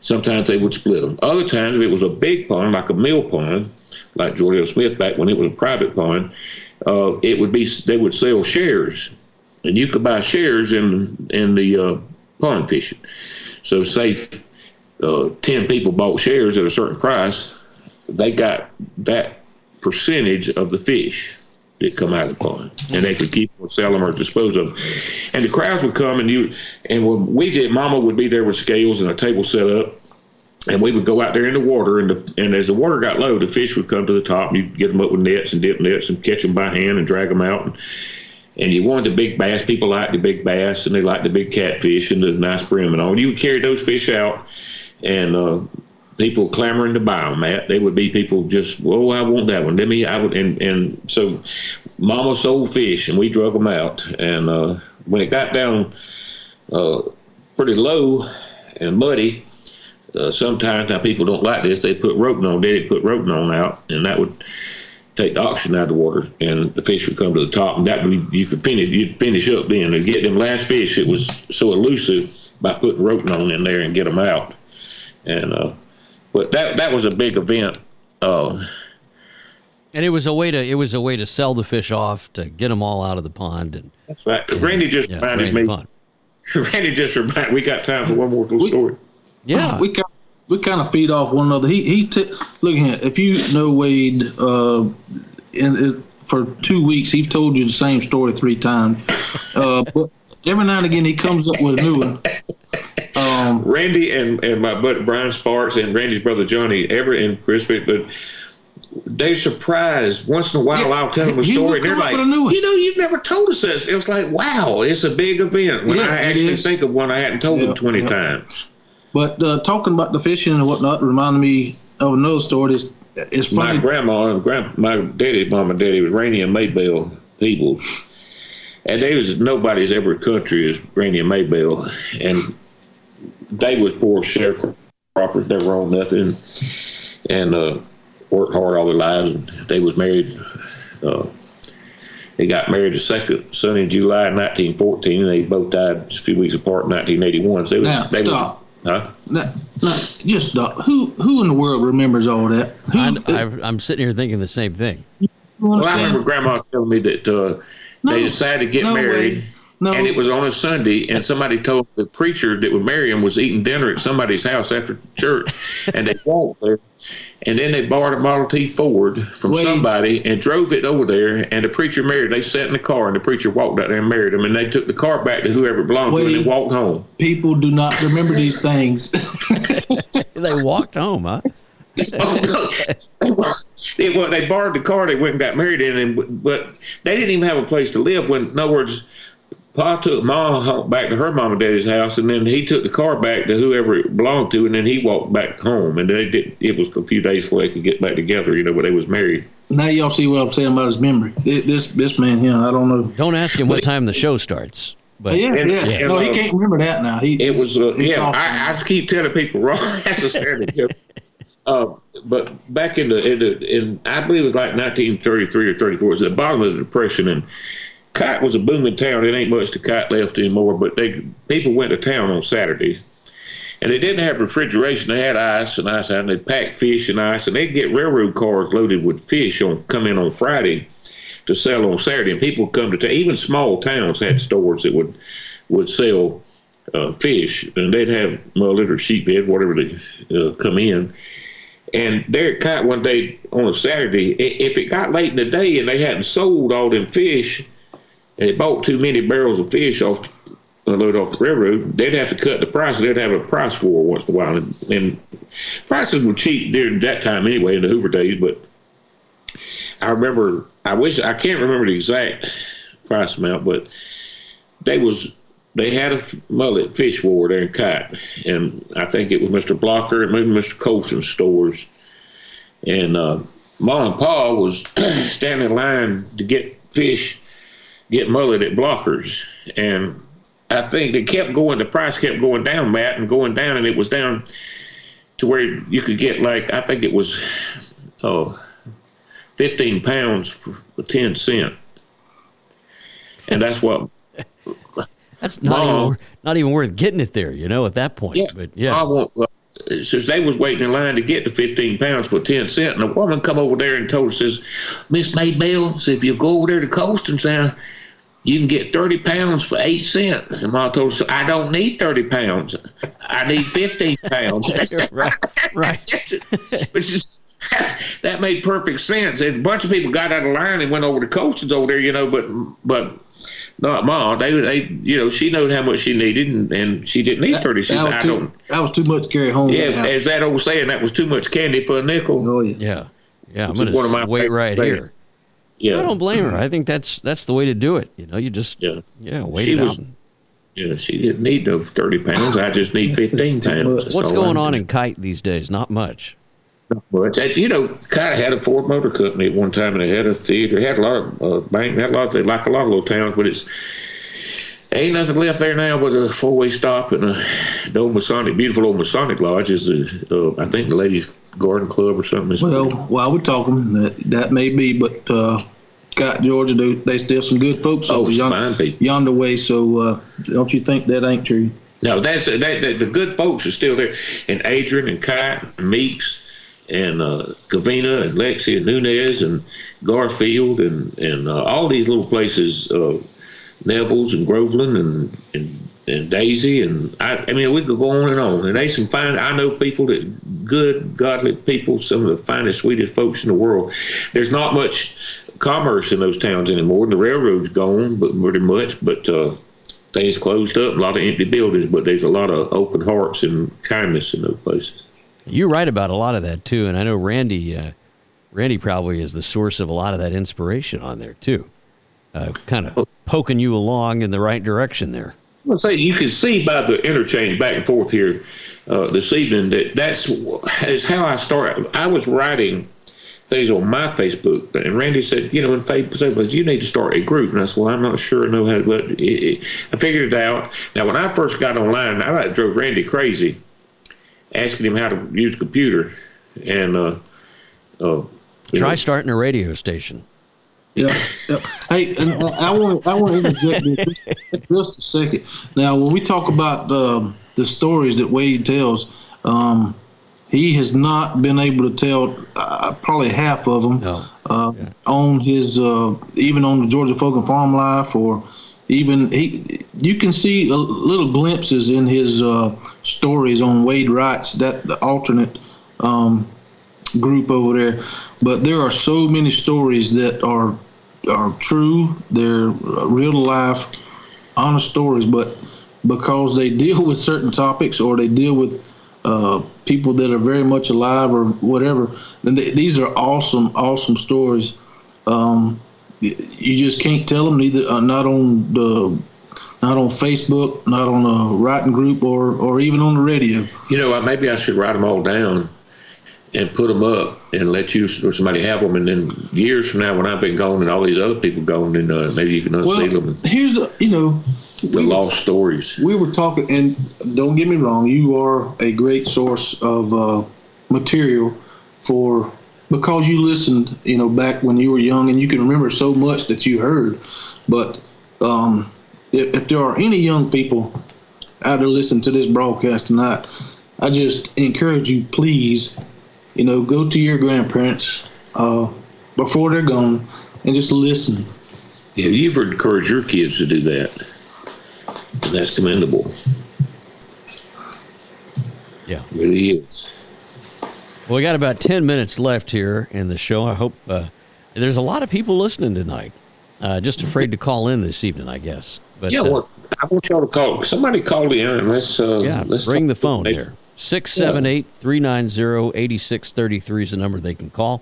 Sometimes they would split them. Other times, if it was a big pond, like a mill pond, like George L. Smith back when it was a private pond, uh, it would be they would sell shares, and you could buy shares in in the uh, pond fishing. So say uh, ten people bought shares at a certain price, they got that percentage of the fish that come out of the pond, and they could keep or sell them or dispose of them. And the crowds would come, and you and when we did, Mama would be there with scales and a table set up and we would go out there in the water, and the, and as the water got low, the fish would come to the top. And you'd get them up with nets and dip nets and catch them by hand and drag them out. And, and you wanted the big bass. People liked the big bass, and they liked the big catfish and the nice brim and all. You would carry those fish out, and uh, people clamoring to buy them. Matt, they would be people just, oh, I want that one. Let me. I would, and and so, Mama sold fish, and we drug them out. And uh, when it got down uh, pretty low and muddy uh, sometimes now people don't like this. They put rotenone. They put rotenone out, and that would take the oxygen out of the water, and the fish would come to the top, and that would you could finish. You'd finish up then and get them last fish. It was so elusive by putting rotenone in there and get them out, and uh, but that that was a big event. Uh, and it was a way to it was a way to sell the fish off to get them all out of the pond. And that's right. And, Randy just yeah, reminded me. [laughs] Randy just reminded. We got time for one more little story. Yeah, we kind we kind of feed off one another. He he t- look at if you know Wade, uh, in, for two weeks he's told you the same story three times, uh, but every now and again he comes up with a new one. Um, Randy and, and my buddy Brian Sparks and Randy's brother Johnny ever in Crispy, but they surprised. Once in a while, yeah, I'll tell them a story, and they're like, "You know, you've never told us this." It was like, "Wow, it's a big event." When yeah, I actually think of one I hadn't told yeah, them twenty times. But uh, talking about the fishing and whatnot reminded me of another story. It's, it's funny. My grandma and grand, my daddy, mom and daddy was Rainey and Maybelle Peebles. And they was nobody's ever country as Rainey and Maybelle. And they was poor sharecroppers, never owned nothing. And uh, worked hard all their lives. And they was married. Uh, they got married the second Sunday in July 1914. They both died just a few weeks apart in 1981. So they was, now, they stop. Huh? No, no, just uh, who who in the world remembers all that? Who, I, am sitting here thinking the same thing. Well, I remember Grandma telling me that uh, no, they decided to get no married, no. and it was on a Sunday, and somebody told the preacher that would marry him was eating dinner at somebody's house after church, and they walked there, and then they borrowed a Model T Ford from Wait. somebody and drove it over there. And the preacher married. They sat in the car, and the preacher walked out there and married them. And they took the car back to whoever belonged Wait. to, and they walked home. People do not remember these things. [laughs] they walked home, huh? oh, [laughs] they, well, they borrowed the car. They went and got married in, and but they didn't even have a place to live. When, in other words, Pa took Ma back to her mom and daddy's house, and then he took the car back to whoever it belonged to, and then he walked back home. And they did. It was a few days before they could get back together. You know, but they was married. Now y'all see what I'm saying about his memory. This this man here, I don't know. Don't ask him what time the show starts. But yeah, and, yeah. yeah. No, he can't remember that now. He it was uh, yeah. I, I, keep telling people [laughs] wrong. That's a standard. uh, but back in the, in the in I believe it was like 1933 or 34. It was the bottom of the depression and Kite was a booming town. It ain't much to Kite left anymore, but they people went to town on Saturdays. And they didn't have refrigeration. They had ice and ice, and they'd pack fish and ice, and they'd get railroad cars loaded with fish on come in on Friday to sell on Saturday. And people would come to town. Even small towns had stores that would would sell uh, fish, and they'd have mullet or sheephead, whatever they uh, come in. And there at Kite one day on a Saturday, if it got late in the day and they hadn't sold all them fish, they bought too many barrels of fish off a load off the railroad, they'd have to cut the price. They'd have a price war once in a while, and, and prices were cheap during that time anyway in the Hoover days. But I remember, I wish I can't remember the exact price amount, but they was they had a mullet fish war there in Kite, and I think it was Mr. Blocker and maybe Mr. Colson's stores, and uh, Ma and Pa was [clears throat] standing in line to get fish, get mullet at Blockers, and I think they kept going. The price kept going down, Matt, and going down, and it was down to where you could get like I think it was, oh, 15 pounds for, for 10 cent. And that's what. [laughs] that's not, even, not even worth getting it there, you know, at that point. Yeah, but yeah. I want, uh, since they was waiting in line to get the 15 pounds for 10 cent, and a woman come over there and told her, says, Miss Maybelle, so if you go over there to Colston's you can get 30 pounds for 8 cents. And Ma told her, I don't need 30 pounds. I need 15 [laughs] pounds. right, right. [laughs] Which is, that made perfect sense. And a bunch of people got out of line and went over to Colston's over there, you know, but, but not Ma. They, they, you know, she knew how much she needed, and, and she didn't need that, thirty. She said, "I don't." That was too much to carry home. Yeah, as that old saying, that was too much candy for a nickel. Oh yeah, yeah, yeah. I'm gonna wait right here. Yeah, I don't blame her. Mm-hmm. I think that's that's the way to do it. You know, you just yeah, yeah, wait she it was, out. Yeah, she didn't need those thirty pounds. I just need [laughs] fifteen pounds. What's going on in Kite these days? Not much. Not much. You know, kind of had a Ford Motor Company at one time, and they had a theater. They had a lot of uh, bank. Had a lot of like a lot of little towns, but it's ain't nothing left there now but a four way stop and a the old Masonic, beautiful old Masonic lodge is the uh, I think the ladies garden club or something. Well, while we're talking, that that may be, but uh, Scott, Georgia, they, they still some good folks oh, yonder, yonder way. So uh, don't you think that ain't true? No, that's that, that, the good folks are still there, and Adrian and Kite and Meeks and uh, Covena and Lexsy and Nunez and Garfield and and uh, all these little places, uh, Neville's and Groveland and and and Daisy and I, I mean we could go on and on. And they some fine. I know people that good, godly people, some of the finest, sweetest folks in the world. There's not much commerce in those towns anymore. The railroad's gone, but pretty much. But uh, things closed up. A lot of empty buildings, but there's a lot of open hearts and kindness in those places. You're right about a lot of that too, and I know Randy. Uh, Randy probably is the source of a lot of that inspiration on there too, uh, kind of poking you along in the right direction there. I'll say you can see by the interchange back and forth here uh, this evening that that's is how I started. I was writing things on my Facebook, and Randy said, you know, in Facebook, you need to start a group. And I said, well, I'm not sure I know how, but it, it, I figured it out. Now, when I first got online, I like drove Randy crazy asking him how to use a computer, and uh, uh, try know. starting a radio station. Yeah, yeah. Hey, and I want I want to interject just, just a second. Now, when we talk about um, the stories that Wade tells, um, he has not been able to tell uh, probably half of them no. uh, yeah. on his uh, even on the Georgia Folk and Farm Life or even he you can see little glimpses in his uh, stories on Wade Wright's that the alternate um, group over there. But there are so many stories that are are true they're real life honest stories but because they [laughs] deal with certain topics or they deal with uh, people that are very much alive or whatever then they, these are awesome awesome stories. Um, you just can't tell them neither uh, not on the not on Facebook, not on a writing group, or or even on the radio. You know, maybe I should write them all down and put them up and let you or somebody have them, and then years from now, when I've been gone and all these other people gone, then uh, maybe you can unseal well, them. Here's the, you know, the we, lost stories. We were talking, and don't get me wrong, you are a great source of uh, material for because you listened, you know, back when you were young, and you can remember so much that you heard. But um, if, if there are any young people out there listening to this broadcast tonight, I just encourage you, please, you know, go to your grandparents uh, before they're gone and just listen. Yeah, you've encouraged your kids to do that. And that's commendable. Yeah. It really is. Well, we got about 10 minutes left here in the show. I hope uh, there's a lot of people listening tonight. Uh, just afraid to call in this evening, I guess. But yeah, uh, I want y'all to call. Somebody call in and let's. Uh, yeah, let's ring the phone here. 678 390 8633 is the number they can call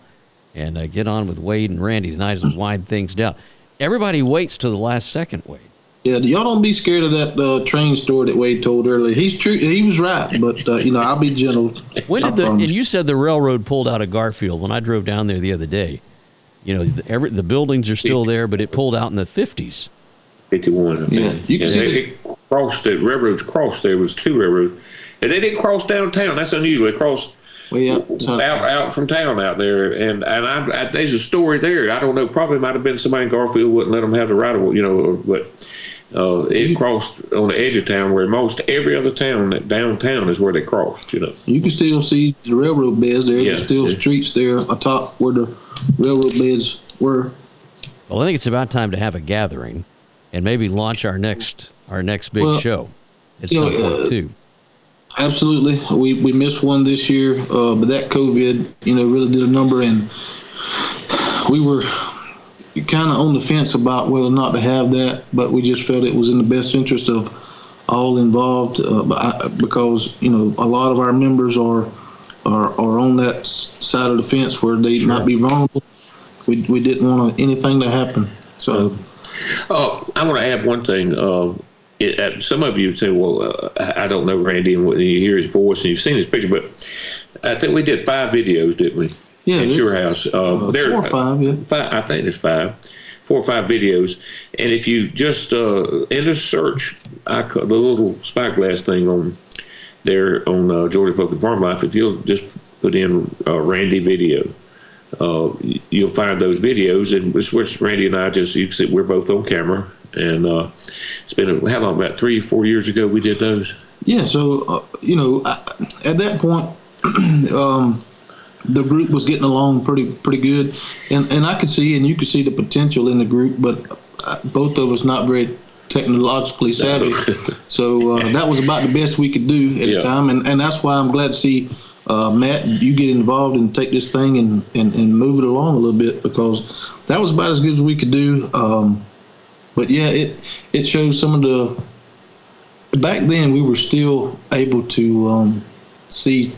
and uh, get on with Wade and Randy tonight as we wind things down. everybody waits to the last second. Wade. Yeah, y'all don't be scared of that uh, train story that Wade told earlier. He's true. He was right, but uh, you know I'll be gentle. When did the and you said the railroad pulled out of Garfield when I drove down there the other day. You know, the, every, the buildings are still there, but it pulled out in the fifties. 51. Yeah, you can and see they, it crossed the railroads crossed. There was two railroads, and they didn't cross downtown. That's unusual. They crossed Way out, out out from town out there, and and I, I, there's a story there. I don't know. Probably might have been somebody in Garfield wouldn't let them have the right of you know, or- but. Uh, it crossed on the edge of town where most every other town that downtown is where they crossed, you know. You can still see the railroad beds there. Yeah, There's still yeah. streets there atop where the railroad beds were. Well, I think it's about time to have a gathering, and maybe launch our next our next big Well, show at some know, point uh, too. Absolutely, we we missed one this year, uh, but that COVID, you know, really did a number, and we were kind of on the fence about whether or not to have that, but we just felt it was in the best interest of all involved, uh, because you know a lot of our members are are, are on that side of the fence where they might be vulnerable. We we didn't want anything to happen, so. Oh, I want to add one thing. Uh, it, uh, some of you say, "Well, uh, I don't know Randy," and when you hear his voice and you've seen his picture, but I think we did five videos, didn't we? Yeah, at your house. Uh, Uh, there- four or five, yeah. Five, I think it's five, four or five videos. And if you just uh, in the search, I the little spyglass thing on there on uh, Georgia Folk and Farm Life, if you'll just put in uh, Randy video, uh, you'll find those videos. And it's which Randy and I just, you can see we're both on camera. And uh, it's been, how long, about three, four years ago we did those? Yeah, so uh, you know, I, at that point, [clears throat] um, the group was getting along pretty pretty good, and and I could see and you could see the potential in the group, but uh, both of us not very technologically savvy, so uh, that was about the best we could do at Yeah. the time, and and that's why I'm glad to see. Uh, Matt, you get involved and take this thing and, and, and move it along a little bit because that was about as good as we could do. Um, but yeah, it it shows some of the back then we were still able to um, see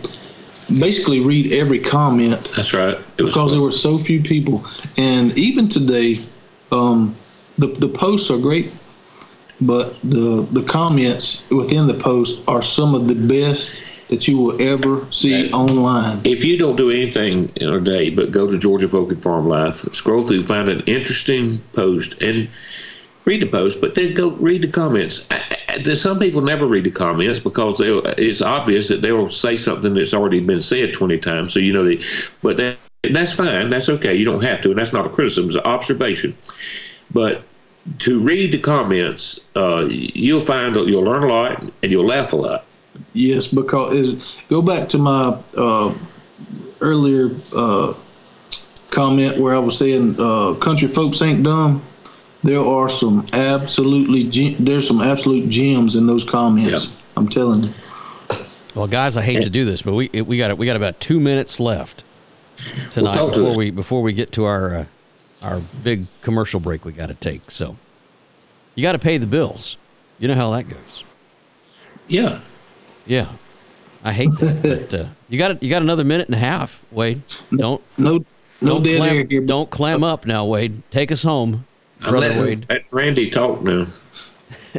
basically read every comment That's right. It was because there were so few people and even today um, the, the posts are great but the the comments within the post are some of the best that you will ever see That- online if you don't do anything in a day but go to Georgia Folk and Farm Life, scroll through, find an interesting post, and read the post, but then go read the comments. I, I, some people never read the comments because it's obvious that they'll say something that's already been said 20 times. So, you know, they, but that, that's fine. That's okay. You don't have to. And that's not a criticism, it's an observation. But to read the comments, uh, you'll find that you'll learn a lot and you'll laugh a lot. Yes, because is go back to my uh, earlier uh, comment where I was saying uh, country folks ain't dumb. There are some absolutely gem- there's some absolute gems in those comments. Yeah. I'm telling you. Well, guys, I hate to do this, but we we got we got about two minutes left tonight talk to before us. we before we get to our uh, our big commercial break we got to take. So you got to pay the bills. You know how that goes. Yeah. Yeah, I hate that. [laughs] but, uh, you got you got another minute and a half, Wade. Don't No, no don't dead clam, air here. don't clam up now, Wade. Take us home, I'm brother letting Wade. let Randy talk now.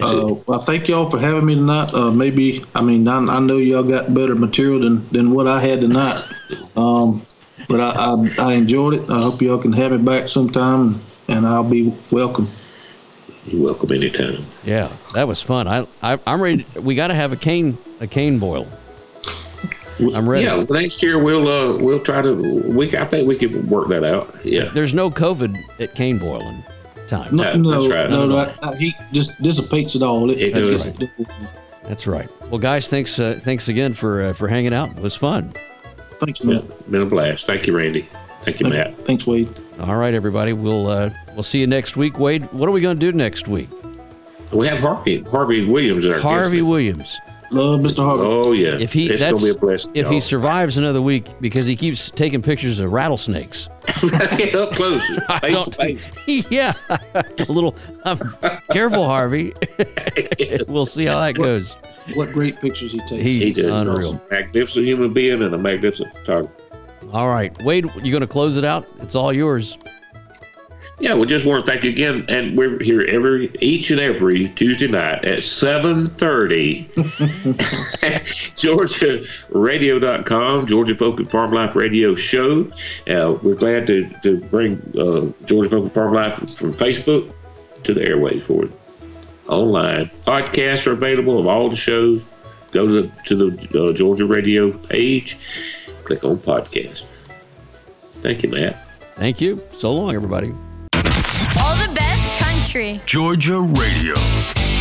Uh, well, thank y'all for having me tonight. Uh, maybe I mean I, I know y'all got better material than, than what I had tonight, [laughs] um, but I, I I enjoyed it. I hope y'all can have me back sometime, and I'll be welcome. You're welcome anytime. Yeah, that was fun. I, I I'm ready. We got to have a cane a cane boil. I'm ready. Yeah, next year we'll uh we'll try to we I think we could work that out. Yeah. There's no COVID at cane boiling time. No, no, that's right. no, No, no, that, that heat just dissipates it all. It does. That's That's right. Well, guys, thanks uh, thanks again for uh, for hanging out. It was fun. Thanks, Yeah, man. been a blast. Thank you, Randy. Thank you, Matt. Thanks, Wade. All right, everybody. We'll uh, we'll see you next week. Wade, what are we going to do next week? We have Harvey Harvey Williams in our Harvey guest. Williams. Love Mr. Harvey. Oh yeah. If he it's that's gonna be a blessing. if he y'all. survives another week because he keeps taking pictures of rattlesnakes. [laughs] Get up close, [laughs] face to face. [laughs] yeah, a little. Um, careful, Harvey. we'll see how that goes. What great pictures he takes. He, He does. unreal. Awesome. Magnificent human being and a magnificent photographer. All right, Wade, You're going to close it out? It's all yours. Yeah, we just want to thank you again, and we're here every each and every Tuesday night at seven thirty. [laughs] GeorgiaRadio.com, Georgia Folk and Farm Life Radio Show. Uh, we're glad to to bring uh, Georgia Folk and Farm Life from Facebook to the airways for it. Online podcasts are available of all the shows. Go to the to the uh, Georgia Radio page, click on podcast. Thank you, Matt. Thank you. So long, everybody. All the best country. Georgia Radio.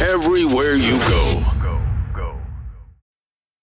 Everywhere you go.